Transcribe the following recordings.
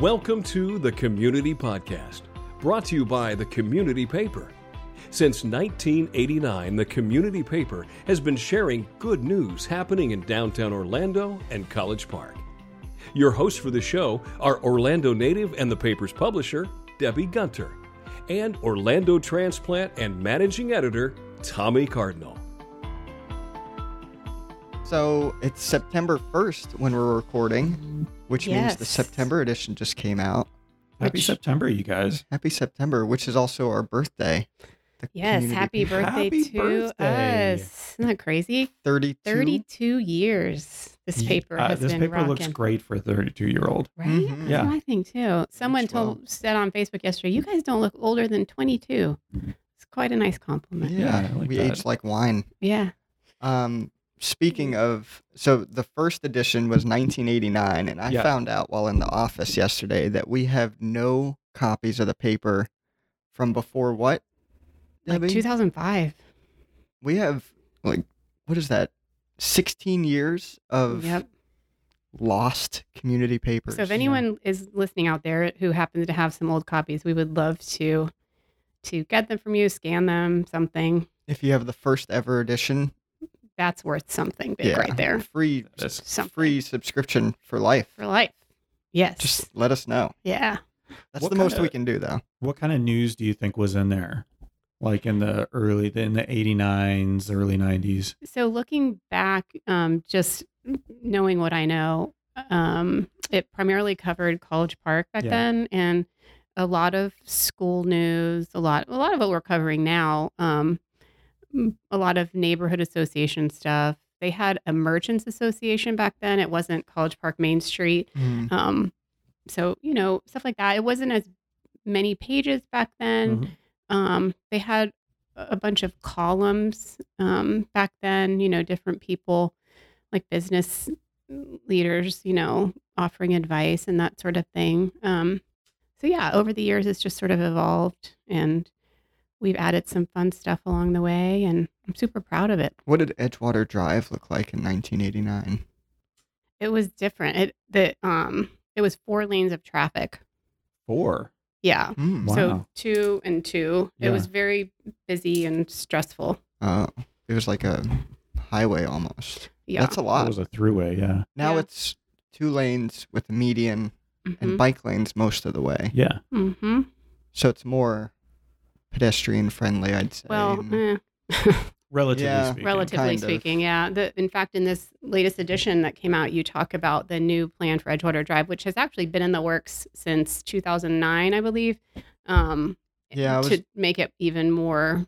Welcome to the Community Podcast, brought to you by the Community Paper. Since 1989, the Community Paper has been sharing good news happening in downtown Orlando and College Park. Your hosts for the show are Orlando native and the paper's publisher, Debbie Gunter, and Orlando transplant and managing editor, Tommy Cardinal. So it's September 1st when we're recording, which means the September edition just came out. Happy Which- September, you guys. Happy September, which is also our birthday. The Yes, happy paper. birthday Happy to birthday. us. Isn't that crazy? 32. 32 years this Ye- paper uh, has this been paper rocking. looks great for a 32 year old. Right? Mhm. Yeah. what I think too. Someone Aged well. told said on Facebook yesterday, you guys don't look older than 22. It's quite a nice compliment. Yeah, Yeah, like we that. age like wine. Yeah. Um, speaking mm-hmm. of, so the first edition was 1989, and I Yeah. found out while in the office yesterday that we have no copies of the paper from before what? Like 2005. we have like what is that? 16 years of Yep. lost community papers. So if anyone is listening out there who happens to have some old copies, we would love to to get them from you, scan them, something. if you have the first ever edition, That's worth something big yeah, right there free That's Something. free subscription for life. for life. Yes. Just let us know. yeah. That's What the most kinda- we can do, though. What kind of news do you think was in there? Like in the early, in the 89s, early 90s? So looking back, um, just knowing what I know, um, it primarily covered College Park back Yeah. then, and a lot of school news, a lot, a lot of what we're covering now, um, m- a lot of neighborhood association stuff. They had a merchants association back then. It wasn't College Park Main Street. Um, so you know stuff like that. It wasn't as many pages back then. Mhm. Um, they had a a bunch of columns um, back then, you know, different people like business leaders, you know, offering advice and that sort of thing. Um, so, yeah, over the years, it's just sort of evolved and we've added some fun stuff along the way. And I'm super proud of it. What did Edgewater Drive look like in 1989? It was different. It, the, um, it was four lanes of traffic. Four. Yeah. Hmm. Wow. So, two and two. It was very busy and stressful. Uh, it was like a highway almost. Yeah. That's a lot. It was a throughway, yeah. Now Yeah. it's two lanes with a median Mhm. and bike lanes most of the way. Yeah. Mm-hmm. So it's more pedestrian friendly, I'd say. Well, eh. Relatively Yeah. speaking. relatively kind of. speaking, yeah. The, in fact, in this latest edition that came out, you talk about the new plan for Edgewater Drive, which has actually been in the works since 2009, I believe. Um, Yeah, I to make it even more.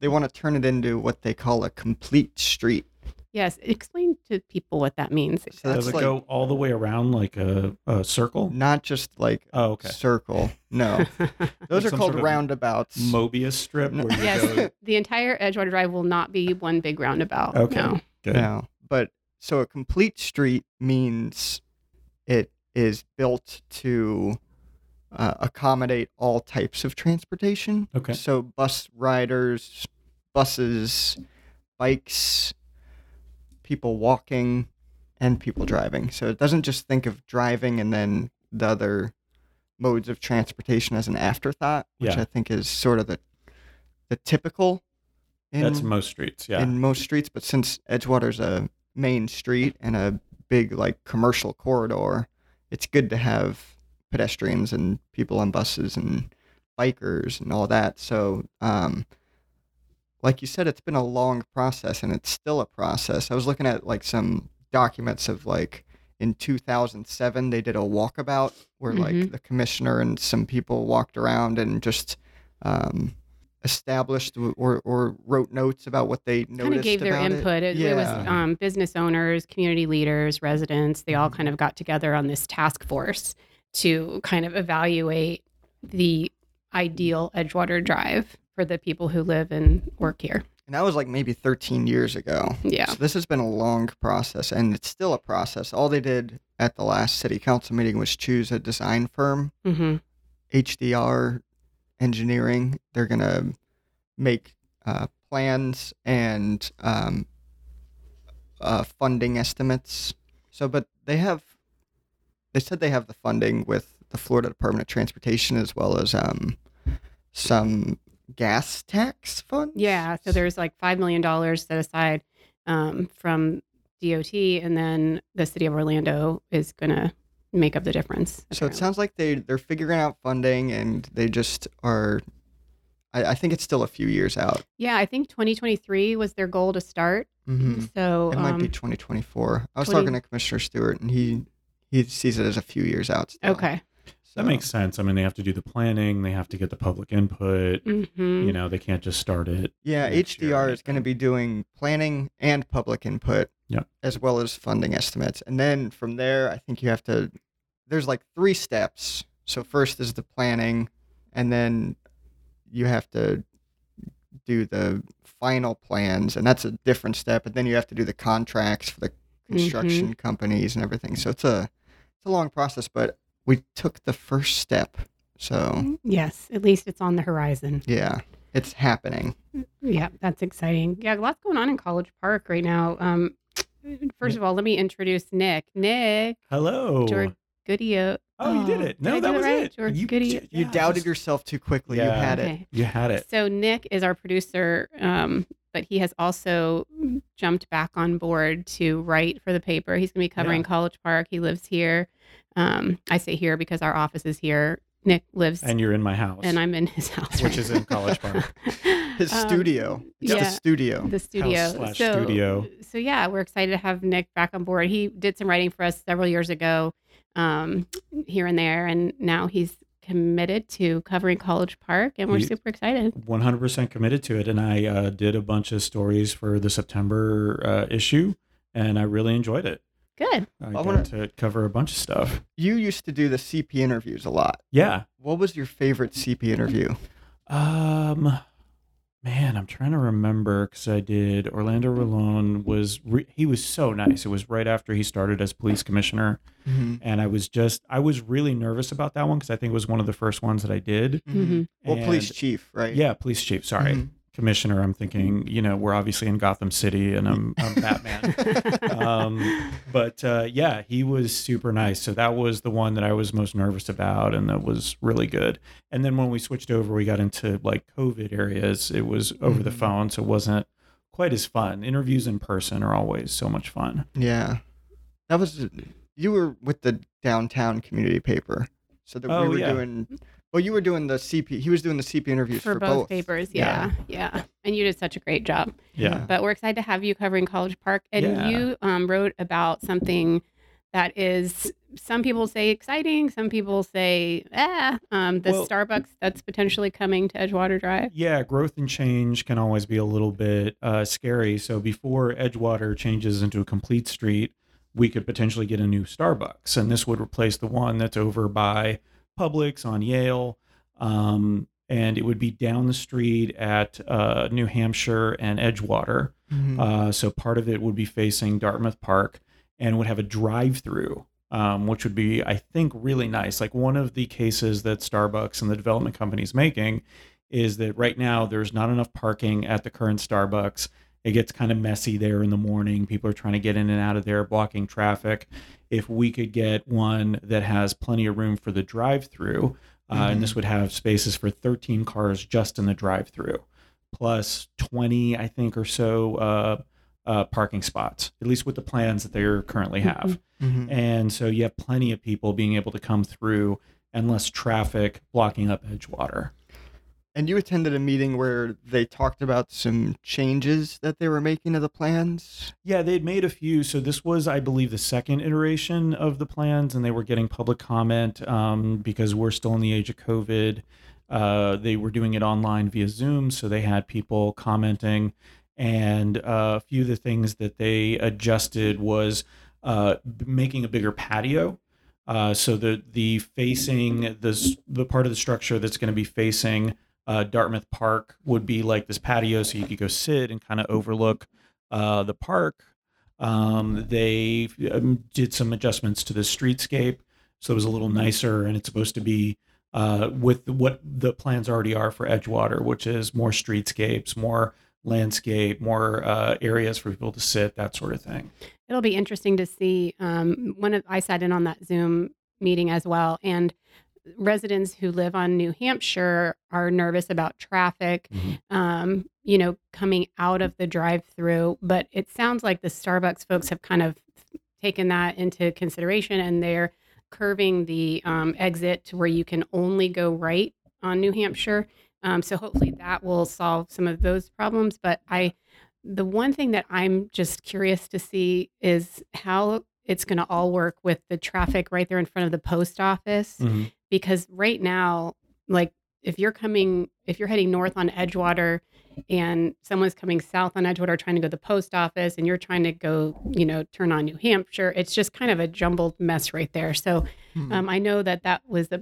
they want to turn it into what they call a complete street. Yes, explain to people what that means. So that's Does it like go all the way around like a, a circle? not just like Oh, okay. circle. No, those Like are called sort of roundabouts. Mobius strip No. where you yes, go. the entire Edgewater Drive will not be one big roundabout. Okay. No. Good. No, but so a complete street means it is built to uh, accommodate all types of transportation. Okay. So bus riders, buses, bikes, people walking, and people driving. So it doesn't just think of driving and then the other modes of transportation as an afterthought, which Yeah. I think is sort of the the typical. In, That's most streets, yeah. in most streets, but since Edgewater's a main street and a big like commercial corridor, it's good to have pedestrians and people on buses and bikers and all that. So, um, like you said, it's been a long process and it's still a process. I was looking at like some documents of like in 2007 they did a walkabout where like Mhm. the commissioner and some people walked around and just um, established or, or wrote notes about what they noticed kind of gave their about it. input. It, it was um, business owners, community leaders, residents. They Mm-hmm. all kind of got together on this task force to kind of evaluate the ideal Edgewater Drive for the people who live and work here. And that was like maybe 13 years ago. Yeah. So this has been a long process and it's still a process. All they did at the last city council meeting was choose a design firm, hmm HDR Engineering. They're going to make uh, plans and um, uh, funding estimates. So, but they have, they said they have the funding with the Florida Department of Transportation as well as um, some gas tax funds. Yeah. So there's like $5 million set aside um, from DOT, and then the city of Orlando is to make up the difference. So it sounds like they they're figuring out funding and they just are. I, I think it's still a few years out. Yeah, I think 2023 was their goal to start. Mm-hmm. So It might be um, 2024. I was 20 talking to Commissioner Stuart, and he he sees it as a few years out. Still. okay. So, That makes sense. I mean, they have to do the planning, they have to get the public input. hmm You know, they can't just start it. Yeah, next year HDR is going to be doing planning and public input, Yep. as well as funding estimates, and then from there, I think you have to. There's like three steps. So first is the planning, and then you have to do the final plans, and that's a different step. And then you have to do the contracts for the construction companies and everything. So it's a it's a long process, but we took the first step. So Yes, at least it's on the horizon. yeah, it's happening. Yeah, that's exciting. Yeah, lots going on in College Park right now. Um, first of all, let me introduce Nick. Nick Hello. George Goodio. Oh, you did it. No, do that it was right? it. George you, Goody- yeah, You doubted just- yourself too quickly. You Yeah. had it. You had it. So Nick is our producer, um, but he has also jumped back on board to write for the paper. He's going to be covering Yeah. College Park. He lives here. Um, I say here because our office is here. Nick lives, And you're in my house. and I'm in his house, Which right is in. College Park. His Um, studio. It's yeah. the studio. the studio. slash so, studio. So yeah, we're excited to have Nick back on board. He did some writing for us several years ago, um, here and there, and now he's committed to covering College Park, and we're He- super excited. 100% committed to it. And I uh, did a bunch of stories for the September uh, issue, and I really enjoyed it. Good. I, I got wanna- to cover a bunch of stuff. You used to do the CP interviews a lot. Yeah. What was your favorite CP interview? Um, man, I'm trying to remember because I did Orlando Rolón was re- he was so nice. It was right after he started as police commissioner, Mm-hmm. and I was just I was really nervous about that one because I think it was one of the first ones that I did. Mhm. Well, police chief, right? Yeah, police chief. Sorry, Mhm. Commissioner. I'm thinking, you know, we're obviously in Gotham City, and I'm, I'm Batman. um, but uh, yeah, he was super nice. So that was the one that I was most nervous about, and that was really good. And then when we switched over, we got into like COVID areas. It was over the Mhm. phone, so it wasn't quite as fun. Interviews in person are always so much fun. Yeah. That was you were with the downtown community paper. So that Oh, we were yeah. doing well, you were doing the CP. He was doing the CP interviews for, for, both, papers. Yeah, yeah, And you did such a great job. Yeah. But we're excited to have you covering College Park. And Yeah. you um, wrote about something that is some people say exciting, some people say ah, um, the Well- Starbucks that's potentially coming to Edgewater Drive. Yeah, growth and change can always be a little bit uh, scary. So before Edgewater changes into a complete street, we could potentially get a new Starbucks, and this would replace the one that's over by Publix on Yale. Um, and it would be down the street at uh, New Hampshire and Edgewater. Mhm. Uh, so part of it would be facing Dartmouth Park and would have a drive-through, um, which would be, I think, really nice. Like one of the cases that Starbucks and the development company is making is that right now there's not enough parking at the current Starbucks. It gets kind of messy there in the morning. People are trying to get in and out of there, blocking traffic. If we could get one that has plenty of room for the drive-through, uh, and this would have spaces for 13 cars just in the drive-through plus 20 i think or so uh, uh, parking spots at least with the plans that they currently have. Mhm. and so you have plenty of people being able to come through and less traffic blocking up edgewater And you attended a meeting where they talked about some changes that they were making to the plans. yeah they'd made a few. So this was i believe the second iteration of the plans and they were getting public comment um, because we're still in the age of covid. Uh, they were doing it online via zoom so they had people commenting. And uh, a few of the things that they adjusted was uh, making a bigger patio. Uh, so the the facing the the part of the structure that's going to be facing uh, Dartmouth Park would be like this patio, so you could go sit and kind of overlook uh, the park. Um, they um, did some adjustments to the streetscape, so it was a little nicer, and it's supposed to be uh, with what the plans already are for Edgewater, which is more streetscapes, more landscape, more uh, areas for people to sit, that sort of thing. It'll be interesting to see. Um, one of I sat in on that Zoom meeting as well. And residents who live on New Hampshire are nervous about traffic, Mhm. um, you know, coming out of the drive through. But it sounds like the Starbucks folks have kind of taken that into consideration and they're curving the um, exit to where you can only go right on New Hampshire. Um, so hopefully that will solve some of those problems. But I, the one thing that I'm just curious to see is how it's going to all work with the traffic right there in front of the post office Mhm. Because right now like if you're coming if you're heading north on edgewater and someone's coming south on edgewater trying to go to the post office and you're trying to go you know turn on new hampshire it's just kind of a jumbled mess right there so Hmm. um, i know that that was a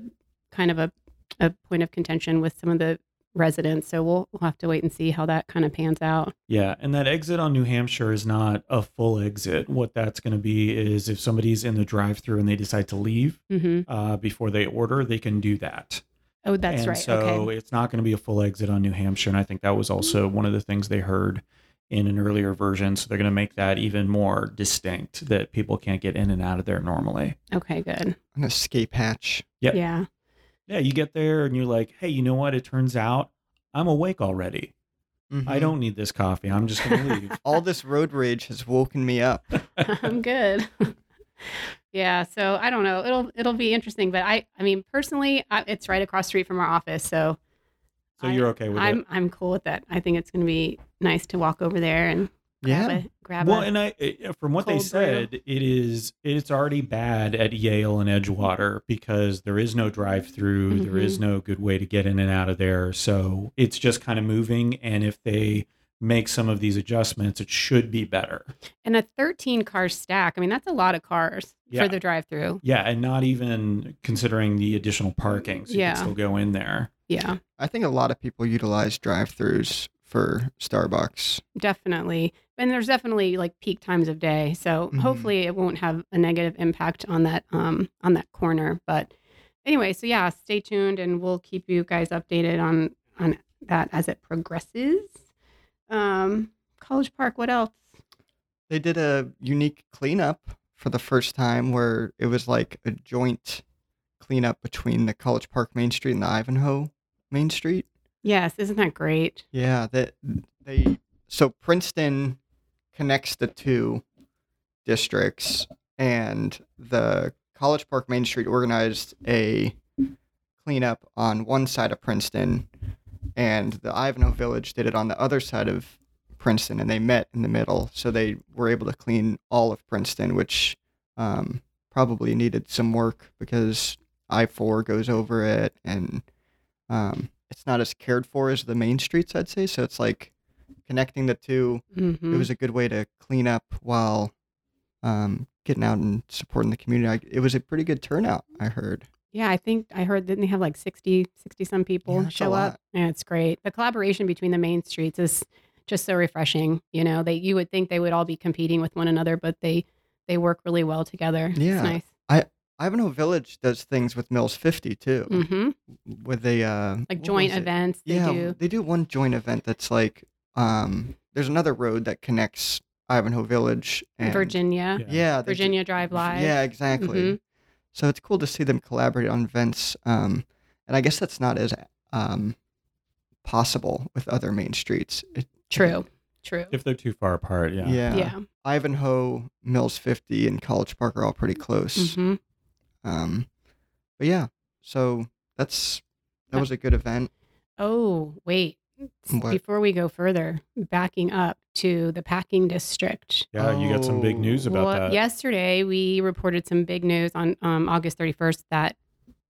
kind of a, a point of contention with some of the residents so we'll, we'll have to wait and see how that kind of pans out Yeah, and that exit on New Hampshire is not a full exit. What that's going to be is if somebody's in the drive-through and they decide to leave hmm uh, before they order, they can do that. oh that's and right So okay it's not going to be a full exit on New Hampshire, and I think that was also one of the things they heard in an earlier version. So they're going to make that even more distinct that people can't get in and out of there normally. okay good An escape hatch. Yep. yeah Yeah, you get there and you're like, hey, you know what? It turns out I'm awake already. I Mhm. don't need this coffee. I'm just going to leave. All this road rage has woken me up. I'm good. yeah, so I don't know. It'll it'll be interesting, but I I mean personally, I, it's right across the street from our office, so So I- you're okay with I'm it? I'm cool with that. I think it's going to be nice to walk over there and grab Yeah. a grab Well, a. and I, eh, from what they cold brew. said, it is it's already bad at Yale and Edgewater because there is no drive-through, there is Mm-hmm. no good way to get in and out of there. So it's just kind of moving, and if they make some of these adjustments, it should be better. and a 13 car stack. I mean, that's a lot of cars Yeah. for the drive-through. Yeah, and not even considering the additional parking, so you Yeah. can still go in there. Yeah, I think a lot of people utilize drive-throughs for Starbucks. definitely. And there's definitely like peak times of day, so Mhm. hopefully it won't have a negative impact on that um on that corner. But anyway, so yeah, stay tuned, and we'll keep you guys updated on on that as it progresses. Um, College Park. What else? They did a unique cleanup for the first time where it was like a joint cleanup between the College Park Main Street and the Ivanhoe Main Street. Yes, isn't that great? Yeah, that they so Princeton connects the two districts and the College Park Main Street organized a cleanup on one side of Princeton and the Ivanhoe Village did it on the other side of Princeton and they met in the middle so they were able to clean all of Princeton which um, probably needed some work because I-4 goes over it and um, it's not as cared for as the main streets, I'd say. So it's like connecting the 2 Mhm. It was a good way to clean up while um, getting out and supporting the community. I, it was a pretty good turnout, I heard. Yeah, I think I heard didn't they have like 60, 60 some people Yeah, show up? Yeah, it's great. The collaboration between the main streets is just so refreshing. You know, they you would think they would all be competing with one another, but they they work really well together. Yeah. It's nice. Ivanhoe Village does things with Mills 50 too, hmm with a uh, Like joint was events they yeah, do. they do one joint event that's like um, there's another road that connects Ivanhoe Village and Virginia. Yeah, they do- Virginia Drive Live. Yeah, exactly. Mhm. So it's cool to see them collaborate on events. Um, and I guess that's not as um, possible with other main streets. It, True. True. If they're too far apart, yeah. yeah. Yeah. Ivanhoe, Mills 50, and College Park are all pretty close. hmm Um, but yeah, so that's that was a good event. Oh, wait. What? Before we go further, backing up to the packing district. Yeah, you got some big news about Well, that. Yesterday, we reported some big news on um, August 31st that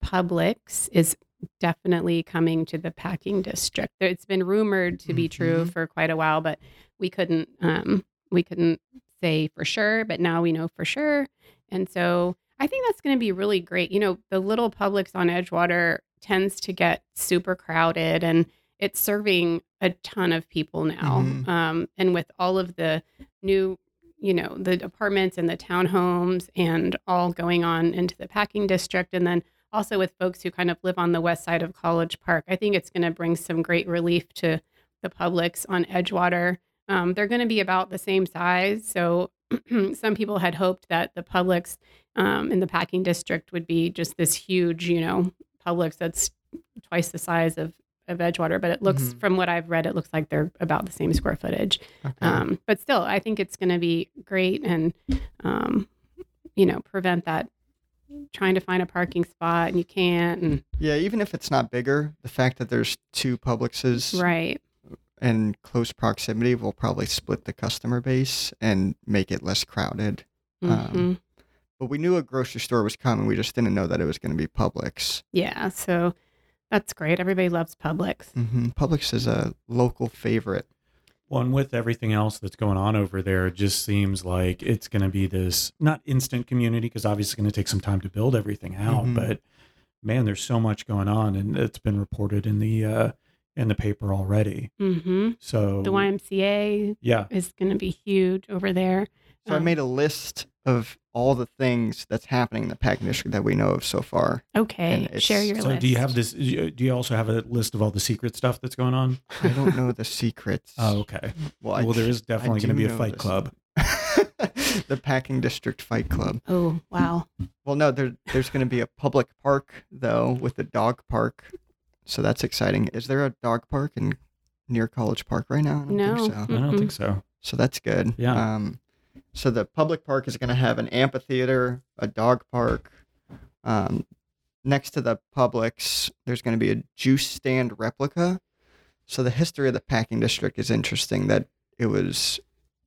Publix is definitely coming to the packing district. It's been rumored to be true Mhm. for quite a while, but we couldn't um, we couldn't say for sure. But now we know for sure, and so I think that's going to be really great. You know, the little Publix on Edgewater tends to get super crowded, and it's serving a ton of people now. Mhm. Um, and with all of the new you know the apartments and the townhomes and all going on into the packing district and then also with folks who kind of live on the west side of college park i think it's going to bring some great relief to the Publix on edgewater um, they're going to be about the same size. So some people had hoped that the Publix um, in the packing district would be just this huge, you know, Publix that's twice the size of of Edgewater. But it looks, Mhm. from what I've read, it looks like they're about the same square footage. Okay. Um, but still, I think it's going to be great and, um, you know, prevent that trying to find a parking spot and you can't. And yeah, even if it's not bigger, the fact that there's two Publixes right. In close proximity will probably split the customer base and make it less crowded. Um, Mhm. But we knew a grocery store was coming. We just didn't know that it was going to be Publix. Yeah. So that's great. Everybody loves Publix. hmm Publix is a local favorite. Well, and with everything else that's going on over there, it just seems like it's going to be this not instant community because obviously it's going to take some time to build everything out. Mhm. But man, there's so much going on, and it's been reported in the uh, in the paper already. hmm So The YMCA yeah, is going to be huge over there. So I Um, made a list of all the things that's happening in the packing district that we know of so far. Okay. Share your so list. do you have this? Do you also have a list of all the secret stuff that's going on? I don't know the secrets. Oh, okay. well, I- well, there is definitely going to be a fight this. club. the packing district fight club. Oh, wow. Well, no, there, there's going to be a public park though with a dog park, so that's exciting. Is there a dog park in near College Park right now? I don't No. think so. I don't think so. So that's good. Yeah. Um, so the public park is going to have an amphitheater, a dog park. Um, next to the Publix, there's going to be a juice stand replica. So the history of the packing district is interesting. That it was,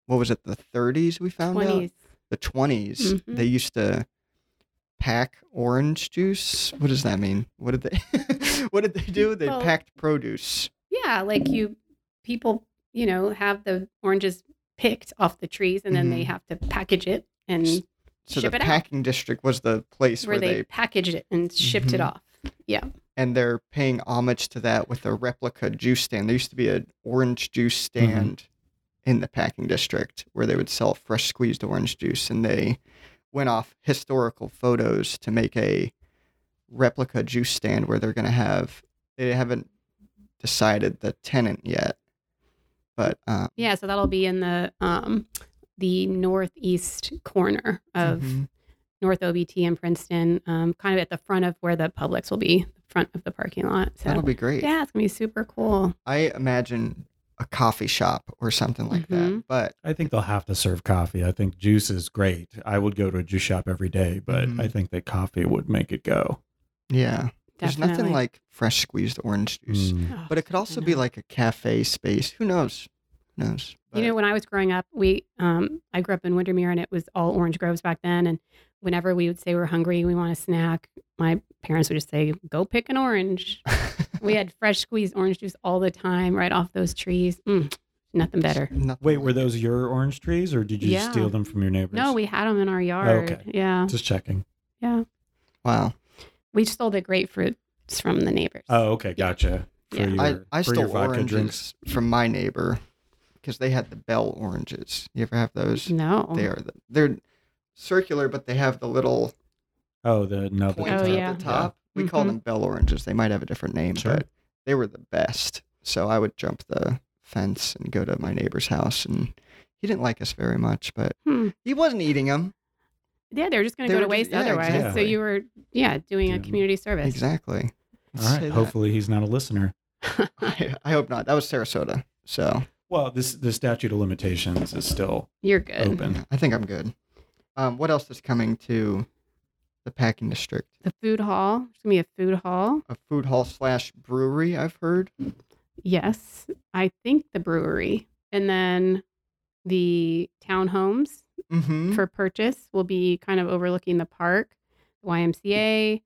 what was it, the 30s we found out? The 20s. Mhm. They used to pack orange juice. What does that mean? What did they? what did they do? They Well- packed produce. Yeah. Like you, people, you know, have the oranges picked off the trees and then they Mhm. have to package it and So ship the it out. packing district was the place where where, they, they packaged it and shipped it Mhm. off. Yeah. and they're paying homage to that with a replica juice stand. There used to be an orange juice stand in the packing district where they would sell fresh squeezed orange juice, and they went off historical photos to make a replica juice stand where they're going to have. They haven't decided the tenant yet, but um, Yeah. So that'll be in the, um, the northeast corner of mhm. North OBT in Princeton, um, kind of at the front of where the Publix will be, the front of the parking lot. So that'll be great. yeah, it's gonna be super cool. I imagine a coffee shop or something like that, Mhm. but I think they'll have to serve coffee. I think juice is great. I would go to a juice shop every day, but Mhm. I think that coffee would make it go. yeah, there's nothing like fresh squeezed orange juice. Mm. Oh, But it could also be like a cafe space. Who knows? Who knows? You know, when I was growing up, we um, I grew up in Windermere, and it was all orange groves back then. And whenever we would say we're hungry, we want a snack, my parents would just say, "Go pick an orange." we had fresh squeezed orange juice all the time, right off those trees. Mm, nothing better. Nothing Wait, like were those your orange trees, or did you Yeah. steal them from your neighbors? No, we had them in our yard. okay. Yeah, just checking. yeah. Wow. We stole the grapefruits from the neighbors. Oh, okay, gotcha. For Yeah. your, I, I for stole your vodka oranges drinks. from my neighbor because they had the bell oranges. You ever have those? no. They are the, they're circular, but they have the little Oh, the nub. point Oh, at yeah. the top. We call Mhm. them bell oranges. They might have a different name, Sure. but they were the best. So I would jump the fence and go to my neighbor's house, and he didn't like us very much, but Hmm. he wasn't eating them. Yeah, they're just going to go were to just- waste yeah, otherwise. So you were, yeah, doing a community service. Exactly. All right. Say that. Hopefully, he's not a listener. I, I hope not. That was Sarasota. So Well, this the statute of limitations is still You're good. open. I think I'm good. Um, what else is coming to the packing district? The food hall. There's going to be a food hall. A food hall slash brewery. I've heard. Yes, I think the brewery. And then the townhomes Mm-hmm. for purchase will be kind of overlooking the park. YMCA,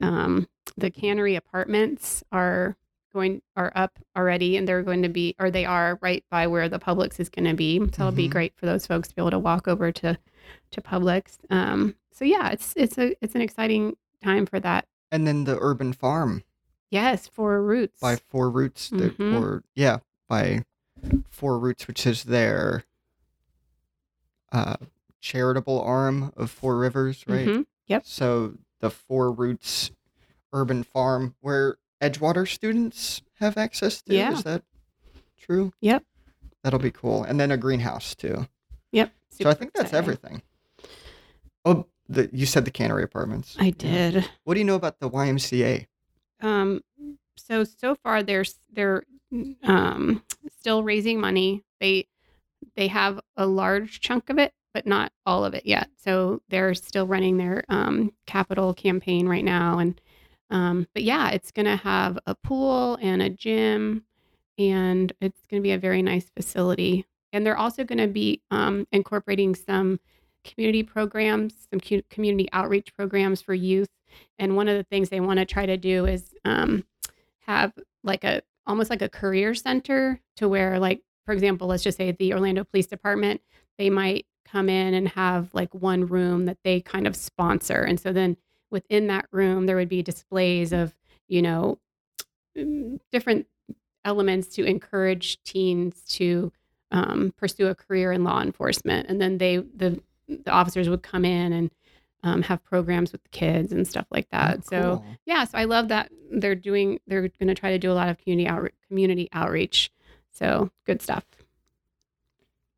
um, the cannery apartments are going are up already, and they're going to be, or they are right by where the Publix is going to be. So it'll be Mhm. great for those folks to be able to walk over to to Publix. Um, so yeah, it's it's a it's an exciting time for that. and then the urban farm Yes, Four Roots. by Four Roots, Mhm. or yeah, by Four Roots, which is their uh, charitable arm of Four Rivers, right? Mhm. Yep. So the Four Roots urban farm, where Edgewater students have access to. Yeah. Is that true? Yep. That'll be cool. And then a greenhouse too. Yep. so I think that's exciting. everything. Oh, the, you said the cannery apartments. I did. What do you know about the YMCA? Um, so so far they're they're um still raising money. They they have a large chunk of it, but not all of it yet. So they're still running their um capital campaign right now. And um, but yeah, it's gonna have a pool and a gym, and it's gonna be a very nice facility. And they're also gonna be um, incorporating some community programs, some community outreach programs for youth. And one of the things they want to try to do is um, have like a almost like a career center to where like for example let's just say the orlando police department they might come in and have like one room that they kind of sponsor. And so then within that room there would be displays of you know mm, different elements to encourage teens to um, pursue a career in law enforcement and then they the the officers would come in and um, have programs with the kids and stuff like that. Oh, So cool. yeah, so I love that they're doing. They're going to try to do a lot of community out, community outreach. So good stuff.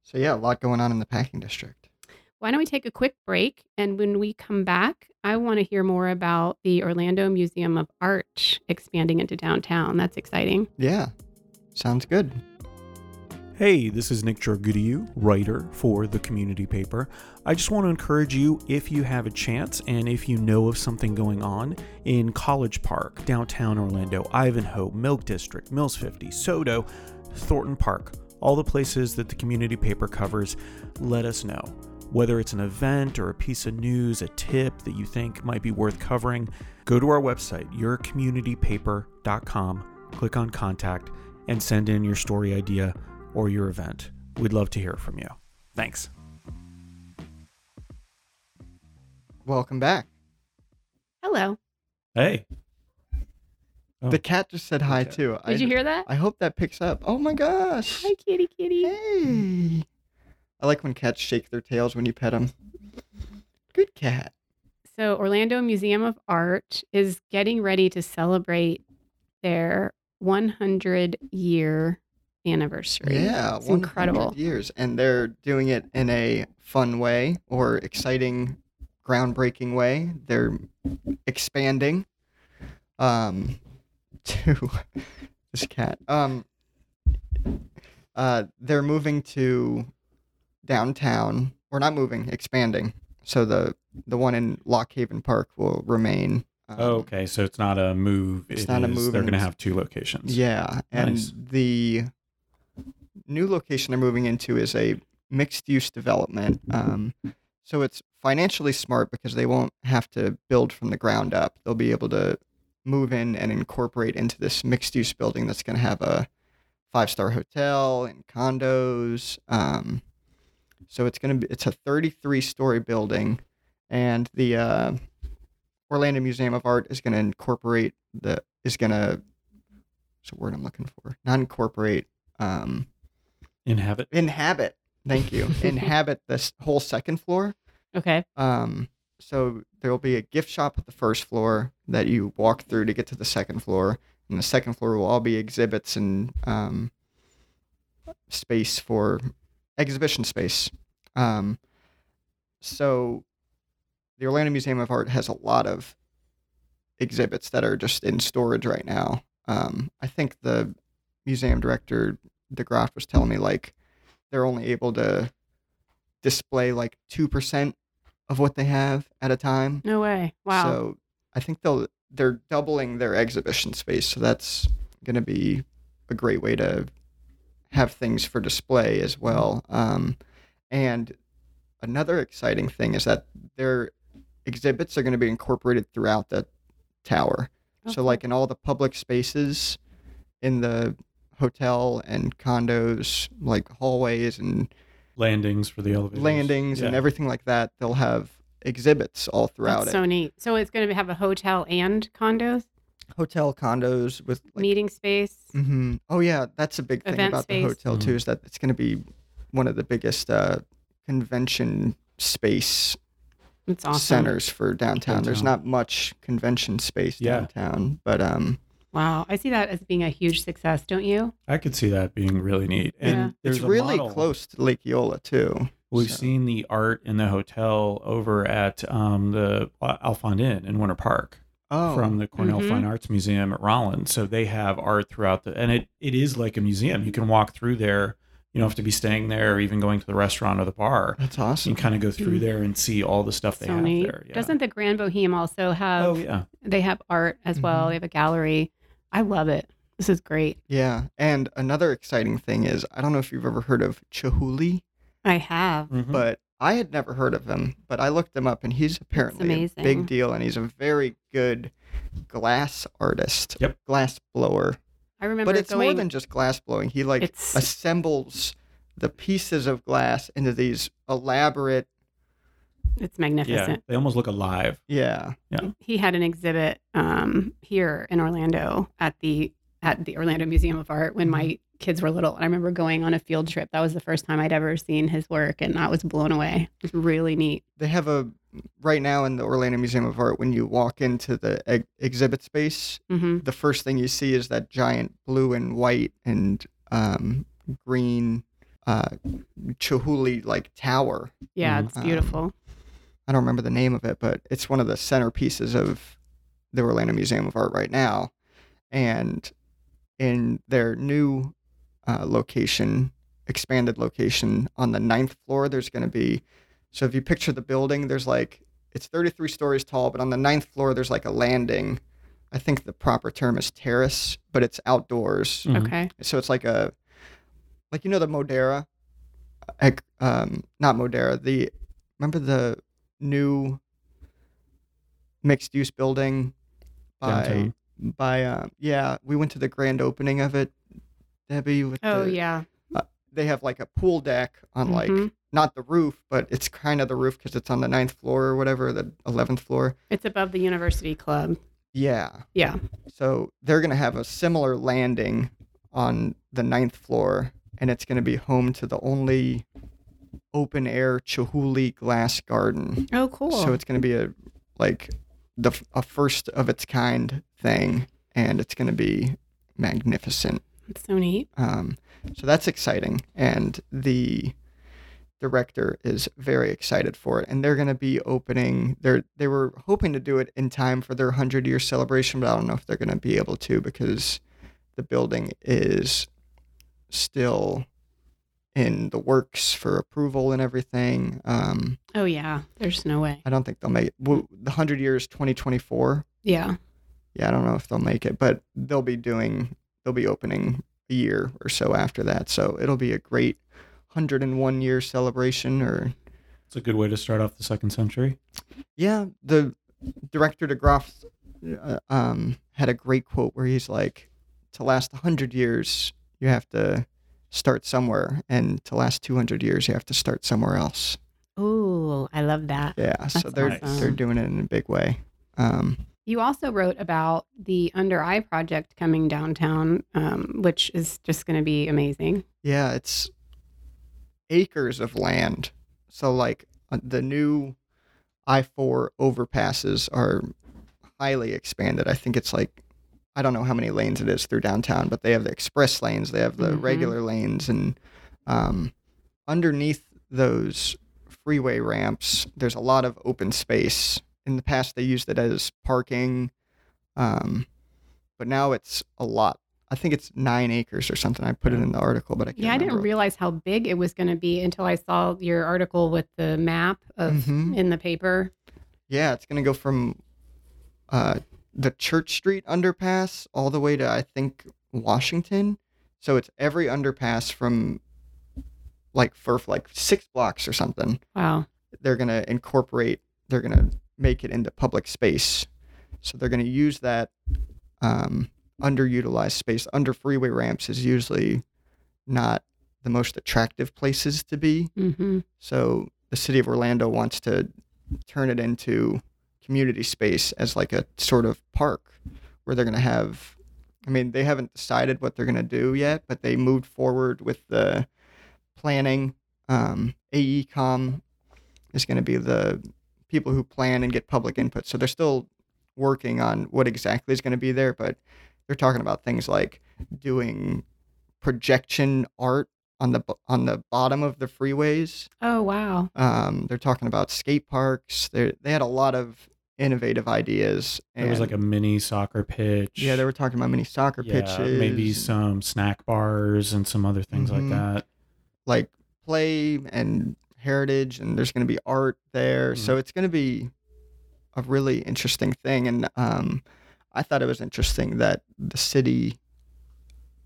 So yeah, a lot going on in the packing district. Why don't we take a quick break? And when we come back, I want to hear more about the Orlando Museum of Art expanding into downtown. That's exciting. Yeah, sounds good. Hey, this is Nick Jorgudiu, writer for the community paper. I just want to encourage you if you have a chance and if you know of something going on in College Park, downtown Orlando, Ivanhoe, Milk District, Mills 50, Sodo, Thornton Park, all the places that the community paper covers, let us know. Whether it's an event or a piece of news, a tip that you think might be worth covering, go to our website, yourcommunitypaper.com, click on contact, and send in your story idea or your event. We'd love to hear from you. Thanks. Welcome back. Hello. Hey. Oh. The cat just said hi Okay. too. Did I, you hear that? I hope that picks up. Oh my gosh. Hi, kitty, kitty. Hey. I like when cats shake their tails when you pet them. Good cat. So, Orlando Museum of Art is getting ready to celebrate their 100 year anniversary. Yeah, it's incredible. years, and they're doing it in a fun way or exciting, groundbreaking way. They're expanding um, to this cat. Um, uh, they're moving to downtown. We're not moving, expanding. So the the one in Loch Haven Park will remain. Um, Oh, okay, so it's not a move. It's It not a move They're going to have two locations. Yeah, and Nice. the new location they're moving into is a mixed-use development. Um, so it's financially smart because they won't have to build from the ground up. They'll be able to move in and incorporate into this mixed-use building that's going to have a five-star hotel and condos. Um, so it's going to be it's a 33-story building, and the uh, Orlando Museum of Art is going to incorporate the is going to what's the word I'm looking for? Not incorporate, um, Inhabit. inhabit. Thank you. inhabit this whole second floor. Okay. Um, so there will be a gift shop at the first floor that you walk through to get to the second floor, and the second floor will all be exhibits and um, space for exhibition space. Um, so the Orlando Museum of Art has a lot of exhibits that are just in storage right now. Um, I think the museum director De Groft was telling me like they're only able to display like two percent of what they have at a time. No way. Wow. So I think they'll they're doubling their exhibition space, so that's going to be a great way to have things for display as well. Um, and another exciting thing is that their exhibits are going to be incorporated throughout the tower. Oh, So, like in all the public spaces in the hotel and condos, like hallways and Landings for the elevators. landings and everything like that, they'll have exhibits all throughout That's it. so neat. So it's going to have a hotel and condos, hotel condos with like meeting space. hmm Oh yeah, that's a big thing Event about space. the hotel too Mhm. is that it's going to be one of the biggest uh, convention space It's awesome. centers for downtown. There's not much convention space Yeah. downtown, but um, Wow. I see that as being a huge success, don't you? I could see that being really neat. And Yeah. It's really model- close to Lake Eola too. We've So- seen the art in the hotel over at um, the Alfond Inn in Winter Park Oh, from the Cornell Mhm. Fine Arts Museum at Rollins. So they have art throughout the, and it, it is like a museum. You can walk through there. You don't have to be staying there or even going to the restaurant or the bar. that's awesome. You can kind of go through there and see all the stuff they so have neat. there. Yeah. Doesn't the Grand Boheme also have? oh yeah. They have art as well. Mhm. They have a gallery. I love it. This is great. Yeah, and another exciting thing is I don't know if you've ever heard of Chihuly, I have. Mhm. but I had never heard of him. But I looked him up, and he's apparently a big deal, and he's a very good glass artist. Yep. glass blower. I remember But it's going. more than just glass blowing. He like assembles the pieces of glass into these elaborate. It's yeah, magnificent. they almost look alive. Yeah, Yeah. He had an exhibit um, here in Orlando at the at the Orlando Museum of Art when my kids were little. And I remember going on a field trip. That was the first time I'd ever seen his work, and I was blown away. It was really neat. they have a right now in the Orlando Museum of Art. When you walk into the ex- exhibit space, hmm the first thing you see is that giant blue and white and um, green uh, Chihuly like tower. Yeah, Mhm. it's Um, beautiful. I don't remember the name of it, but it's one of the centerpieces of the Orlando Museum of Art right now. And in their new uh, location, expanded location on the ninth floor, there's going to be. So if you picture the building, there's like it's 33 stories tall, but on the ninth floor, there's like a landing. I think the proper term is terrace, but it's outdoors. Mhm. Okay. So it's like a, like you know the Modera, ec- um, not Modera. The remember the new mixed use building by Downtown. by um yeah we went to the grand opening of it. Debbie with Oh the, yeah. they have like a pool deck on like Mhm. not the roof but it's kind of the roof because it's on the ninth floor or whatever the eleventh floor. It's above the University Club. Yeah, Yeah. So they're going to have a similar landing on the ninth floor, and it's going to be home to the only open air Chihuly glass garden. Oh, cool. So it's going to be a like the a first of its kind thing, and it's going to be magnificent. It's so neat. Um, so that's exciting, and the director is very excited for it. And they're going to be opening. They they were hoping to do it in time for their hundred year celebration, but I don't know if they're going to be able to because the building is still in the works for approval and everything. Um, Oh yeah. There's no way. I don't think they'll make it. Well, the hundred years twenty twenty four. Yeah. Yeah, I don't know if they'll make it, but they'll be doing they'll be opening a year or so after that. So it'll be a great 101 year celebration or It's a good way to start off the second century. yeah, the director De Groft uh, um had a great quote where he's like to last 100 years you have to start somewhere and to last 200 years you have to start somewhere else. Oh, I love that. Yeah, so they're awesome. they're doing it in a big way. Um You also wrote about the Under-I project coming downtown, um, which is just going to be amazing. Yeah, it's acres of land. So like uh, the new I-4 overpasses are highly expanded. I think it's like I don't know how many lanes it is through downtown, but they have the express lanes, they have the Mhm. regular lanes and um, underneath those freeway ramps, there's a lot of open space. In the past they used it as parking um, but now it's a lot I think it's nine acres or something. I put it in the article, but I can't Yeah, I didn't realize how big it was going to be until I saw your article with the map of Mhm. in the paper. Yeah, it's gonna go from uh, the Church Street underpass all the way to I think Washington. So it's every underpass from like for like six blocks or something. Wow. They're gonna incorporate. They're gonna make it into public space. So they're gonna use that um, underutilized space. Under freeway ramps is usually not the most attractive places to be. hmm So the city of Orlando wants to turn it into community space as like a sort of park where they're going to have I mean, they haven't decided what they're going to do yet, but they moved forward with the planning. Um, AECOM is going to be the people who plan and get public input. So they're still working on what exactly is going to be there, but they're talking about things like doing projection art on the on the bottom of the freeways. Oh wow. Um, they're talking about skate parks. They they had a lot of innovative ideas. There was like a mini soccer pitch. yeah, they were talking about mini soccer Yeah, pitches, maybe some snack bars and some other things Mhm. like that. like play and heritage, and there's going to be art there. So it's going to be a really interesting thing. And um, I thought it was interesting that the city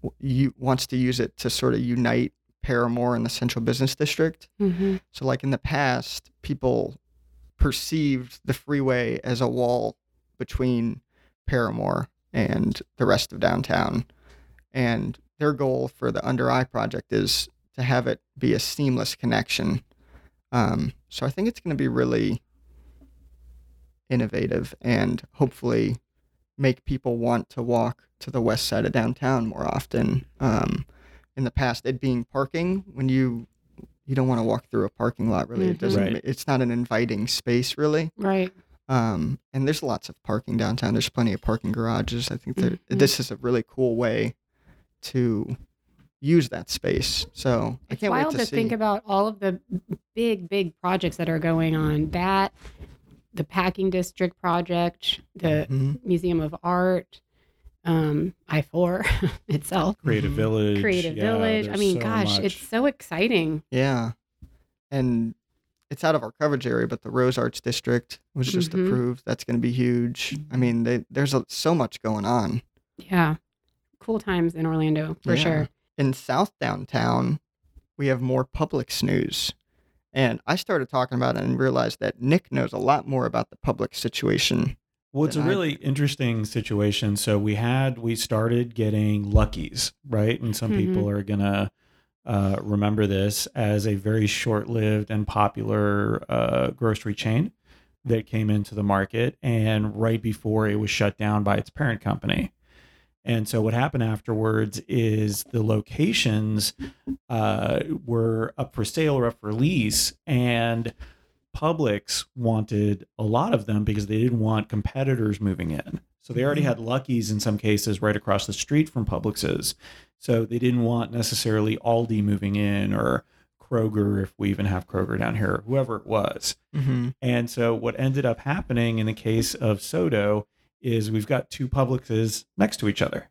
w- you, wants to use it to sort of unite Paramore and the Central Business District. hmm So, like in the past, people perceived the freeway as a wall between Paramore and the rest of downtown. And their goal for the Under-I project is to have it be a seamless connection. Um, so, I think it's going to be really innovative and hopefully make people want to walk to the west side of downtown more often. Um, in the past, it being parking when you you don't want to walk through a parking lot really it Mhm. doesn't Right. it's not an inviting space really Right. um and there's lots of parking downtown there's plenty of parking garages i think that Mhm. this is a really cool way to use that space so i can't wild wait to, to, see think about all of the big, big projects that are going on. That, the packing district project, the Mhm. Museum of Art, um, I four itself, Creative Mhm. Village. Creative yeah, Village. I mean, so gosh, much. it's so exciting. yeah and it's out of our coverage area but the rose arts district was just Mhm. approved that's going to be huge i mean they, there's a, so much going on Yeah, cool times in Orlando for Yeah. sure. in South Downtown, we have more Publix news. And I started talking about it and realized that Nick knows a lot more about the public situation. Well, it's a really interesting situation. So we had we started getting Lucky's, right? And some Mhm. people are gonna uh, remember this as a very short-lived and popular uh, grocery chain that came into the market, and right before it was shut down by its parent company. And so what happened afterwards is the locations uh, were up for sale or up for lease, and Publix wanted a lot of them because they didn't want competitors moving in. So they already Mhm. had Lucky's in some cases right across the street from Publix's. So they didn't want necessarily Aldi moving in or Kroger, if we even have Kroger down here, whoever it was. Mm-hmm. And so what ended up happening in the case of SoDo is we've got two Publixes next to each other.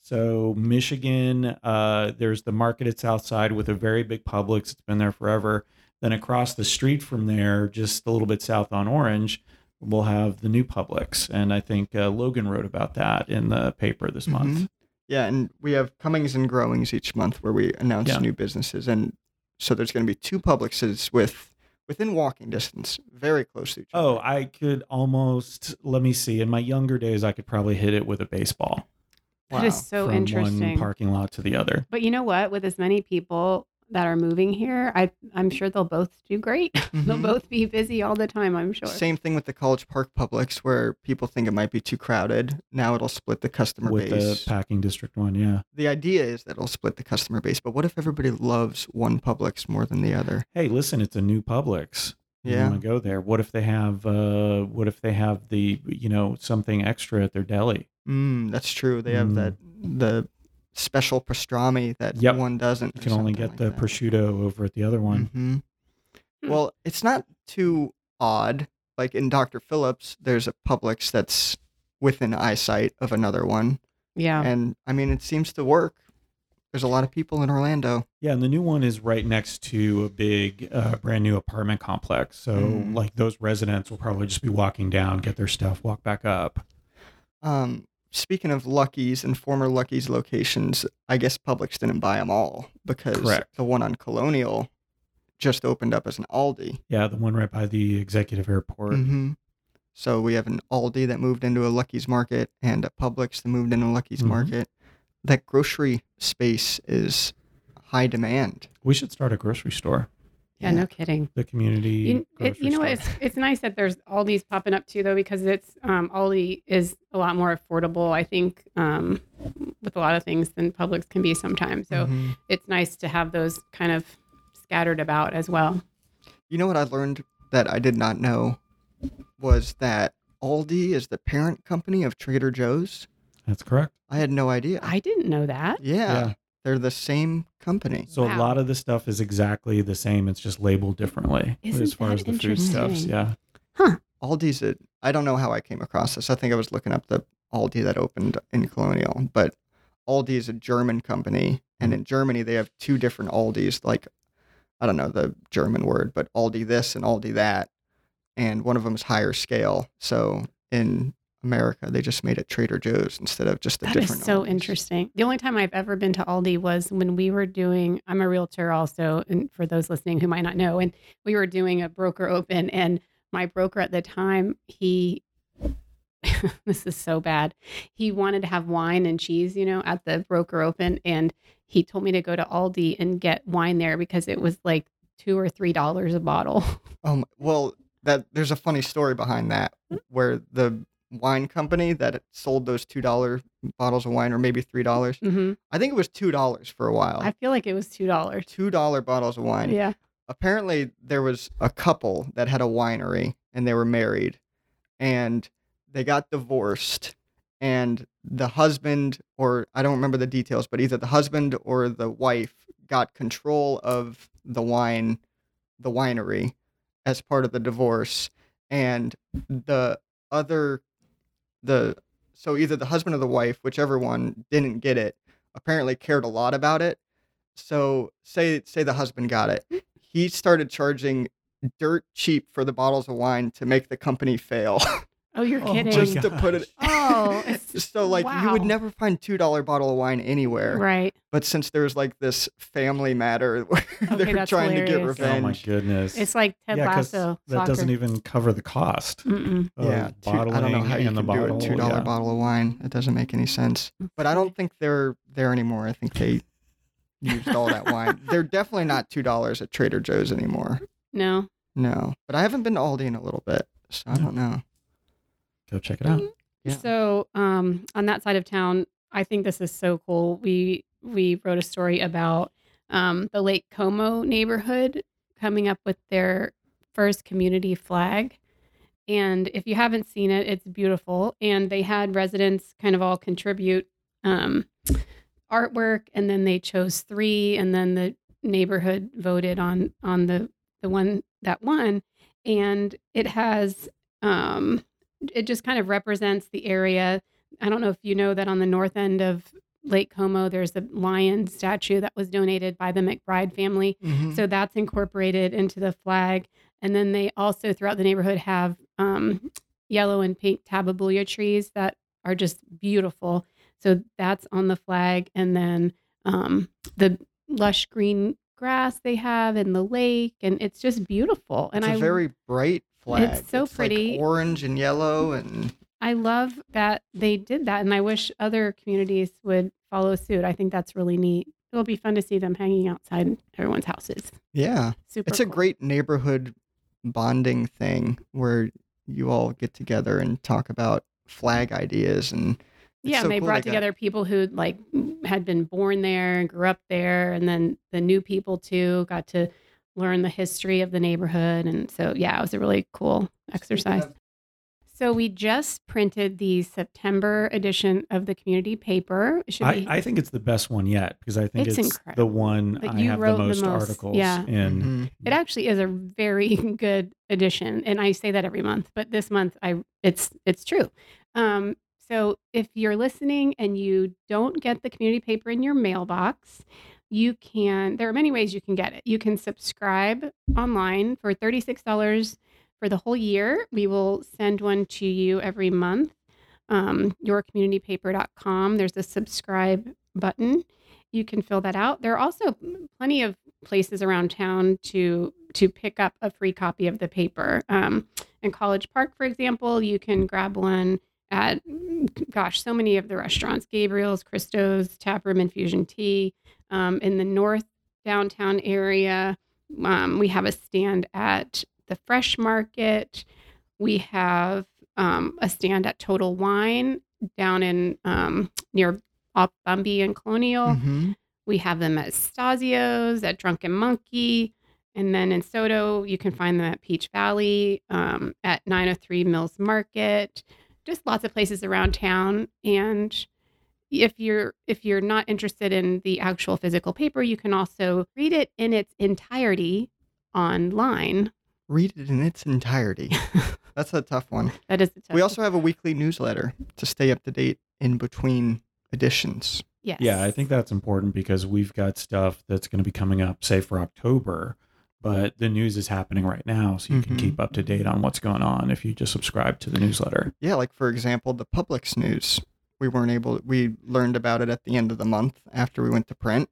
So Michigan, uh, there's the market at Southside with a very big Publix. It's been there forever. Then across the street from there, just a little bit south on Orange, we'll have the new Publix. And I think uh, Logan wrote about that in the paper this month. Mhm. Yeah, and we have comings and growings each month where we announce Yeah. new businesses. And so there's going to be two Publixes with within walking distance, very close to each other. Oh. I could almost, let me see. In my younger days, I could probably hit it with a baseball That is so from interesting. one parking lot to the other. But you know what? With as many people that are moving here, I I'm sure they'll both do great. they'll Mhm. both be busy all the time. I'm sure. Same thing with the College Park Publix, where people think it might be too crowded. Now it'll split the customer with base. the packing district one. Yeah. the idea is that it'll split the customer base, but what if everybody loves one Publix more than the other? Hey, listen, it's a new Publix. You Yeah. want to go there? What if they have? uh What if they have the you know something extra at their deli? Mm, that's true. They have Mm. that the special pastrami that Yep. one doesn't. You can only get like the that. prosciutto over at the other one. hmm Hmm. Well, it's not too odd. Like in Dr. Phillips, there's a Publix that's within eyesight of another one, yeah. and I mean it seems to work. There's a lot of people in Orlando. Yeah, and the new one is right next to a big, uh, brand new apartment complex. So, Mm. like, those residents will probably just be walking down, get their stuff, walk back up. Um, speaking of Lucky's and former Lucky's locations, I guess Publix didn't buy them all because Correct. the one on Colonial just opened up as an Aldi. Yeah, the one right by the executive airport. hmm So we have an Aldi that moved into a Lucky's Market and a Publix that moved into a Lucky's Mhm. Market. That grocery space is high demand. We should start a grocery store. Yeah. No kidding. The community. You, it, you know what? It's it's nice that there's Aldi's popping up too, though, because it's um, Aldi is a lot more affordable. I think um, with a lot of things than Publix can be sometimes. So Mhm. it's nice to have those kind of scattered about as well. You know what I learned that I did not know was that Aldi is the parent company of Trader Joe's. That's correct. I had no idea. I didn't know that. yeah, Yeah. They're the same company. So a lot of the stuff is exactly the same. It's just labeled differently Isn't as far as the food stuffs. interesting? Yeah. Aldi's a, I don't know how I came across this. I think I was looking up the Aldi that opened in Colonial, but Aldi is a German company, and in Germany they have two different Aldis. Like, I don't know the German word, but Aldi this and Aldi that, and one of them is higher scale. So in America, they just made it Trader Joe's instead of just a That is different. so Aldi's. interesting. The only time I've ever been to Aldi was when we were doing, I'm a realtor also, and for those listening who might not know, and we were doing a broker open, and my broker at the time, he, this is so bad. He wanted to have wine and cheese, you know, at the broker open, and he told me to go to Aldi and get wine there because it was like two or three dollars a bottle. Um, well, that there's a funny story behind that, where the wine company that sold those two dollar bottles of wine, or maybe three dollars. hmm I think it was two dollars for a while. I feel like it was two dollars. Two dollar bottles of wine. Yeah. Apparently, there was a couple that had a winery and they were married, and they got divorced. And the husband, or I don't remember the details, but either the husband or the wife got control of the wine, the winery, as part of the divorce, and the other, the so either the husband or the wife, whichever one didn't get it, apparently cared a lot about it. So say say the husband got it, mm-hmm. he started charging dirt cheap for the bottles of wine to make the company fail, Oh, you're Oh my kidding. just to put it. Oh, so like you would never find two dollar bottle of wine anywhere, Right. but since there's like this family matter where they're that's trying to get hilarious. Oh my goodness. It's like Ted yeah, 'cause Lasso. that soccer. doesn't even cover the cost. Mm-mm. Of yeah, two, bottling I don't know how you can bottle. do a two dollar yeah. bottle of wine. It doesn't make any sense. But I don't think they're there anymore. I think they used all that wine. They're definitely not two dollars at Trader Joe's anymore. No. No, but I haven't been to Aldi in a little bit, so I don't know. Go check it out. Yeah. So, um, on that side of town, I think this is so cool. We we wrote a story about um, the Lake Como neighborhood coming up with their first community flag. And if you haven't seen it, it's beautiful. And they had residents kind of all contribute um, artwork, and then they chose three, and then the neighborhood voted on on the the one that won. And it has um, it just kind of represents the area. I don't know if you know that on the north end of Lake Como, there's a lion statue that was donated by the McBride family. Mhm. So that's incorporated into the flag. And then they also throughout the neighborhood have um, yellow and pink tabebuia trees that are just beautiful. So that's on the flag. And then um, the lush green grass they have in the lake. And it's just beautiful. And it's a I very bright flag. so like, pretty. orange and yellow, and I love that they did that, and I wish other communities would follow suit. I think that's really neat. It'll be fun to see them hanging outside everyone's houses. yeah, Super. it's a cool. great neighborhood bonding thing where you all get together and talk about flag ideas and it's Yeah, so and they cool brought together people who like had been born there and grew up there, and then the new people too got to learn the history of the neighborhood, and so yeah, it was a really cool exercise. of- So we just printed the September edition of the community paper. Should I, be I think it's the best one yet because I think It's it's, the one That I you have wrote the the most, most, articles yeah. in. Mhm. It actually is a very good edition, and I say that every month, but this month I it's it's true. Um, so if you're listening and you don't get the community paper in your mailbox, you can. There are many ways you can get it. You can subscribe online for thirty six dollars for the whole year. We will send one to you every month. Um, yourcommunitypaper.com. There's a subscribe button. You can fill that out. There are also plenty of places around town to to pick up a free copy of the paper. Um, in College Park, for example, you can grab one at gosh, so many of the restaurants: Gabriel's, Christo's, Taproom, Infusion Tea. Um, in the north downtown area, um, we have a stand at the Fresh Market. We have um, a stand at Total Wine down in um, near off Bumby and Colonial. Mhm. We have them at Stasio's, at Drunken Monkey. And then in SoDo, you can find them at Peach Valley, um, at 903 Mills Market. just lots of places around town. And if you're if you're not interested in the actual physical paper, you can also read it in its entirety online. Read it in its entirety. That's a tough one. That is the tough We also have a weekly newsletter to stay up to date in between editions. yes. Yeah, I think that's important because we've got stuff that's going to be coming up, say for October, but the news is happening right now, so you can Mhm. keep up to date on what's going on if you just subscribe to the newsletter. Yeah, like for example, the Publix news. We weren't able. We learned about it at the end of the month after we went to print.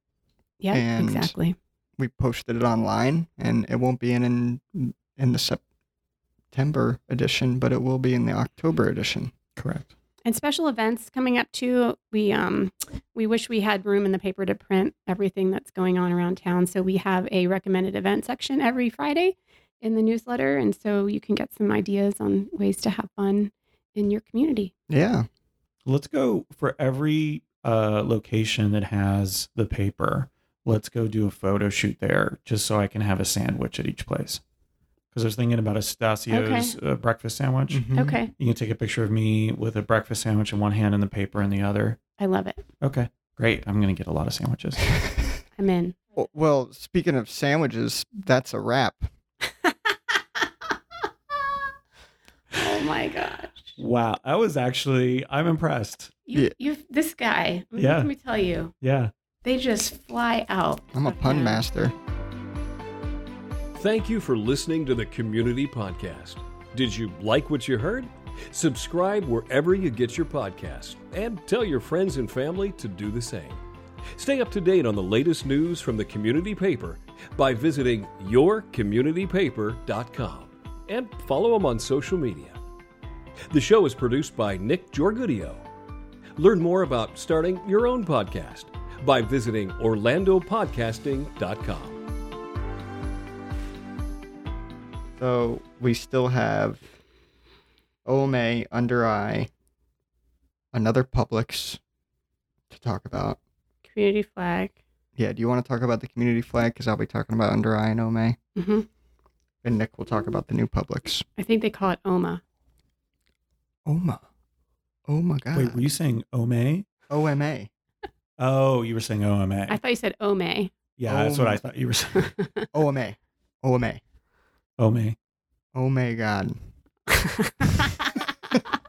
yeah, and- exactly. We posted it online, and it won't be in in, in the September edition, but it will be in the October edition. Correct. And special events coming up too. We um we wish we had room in the paper to print everything that's going on around town. So we have a recommended event section every Friday in the newsletter, and so you can get some ideas on ways to have fun in your community. Yeah, Let's go for every uh, location that has the paper. Let's go do a photo shoot there just so I can have a sandwich at each place. Because I was thinking about Stasio's uh, breakfast sandwich. Mhm. Okay, You can take a picture of me with a breakfast sandwich in one hand and the paper in the other. I love it. Okay, great. I'm going to get a lot of sandwiches. I'm in. Well- Well, speaking of sandwiches, that's a wrap. oh my gosh. Wow. I was actually, I'm impressed. You, Yeah. you, this guy. Yeah. Let me tell you, Yeah. they just fly out. I'm a pun him. master. Thank you for listening to the Community Podcast. Did you like what you heard? Subscribe wherever you get your podcasts and tell your friends and family to do the same. Stay up to date on the latest news from the community paper by visiting yourcommunitypaper.com and follow them on social media. The show is produced by Nick Jorgudio. Learn more about starting your own podcast by visiting orlandopodcasting.com. So we still have Ome Under-I, another Publix to talk about. Community flag. Yeah, do you want to talk about the community flag? Because I'll be talking about Under-I and Ome, hmm and Nick will talk about the new Publix. I think they call it OMA. Oma. Oh my God. Wait, were you saying Ome? OMA. Oh, you were saying OMA. I thought you said OME. yeah, that's what I thought you were saying. OMA. OMA. Ome. Oh my God.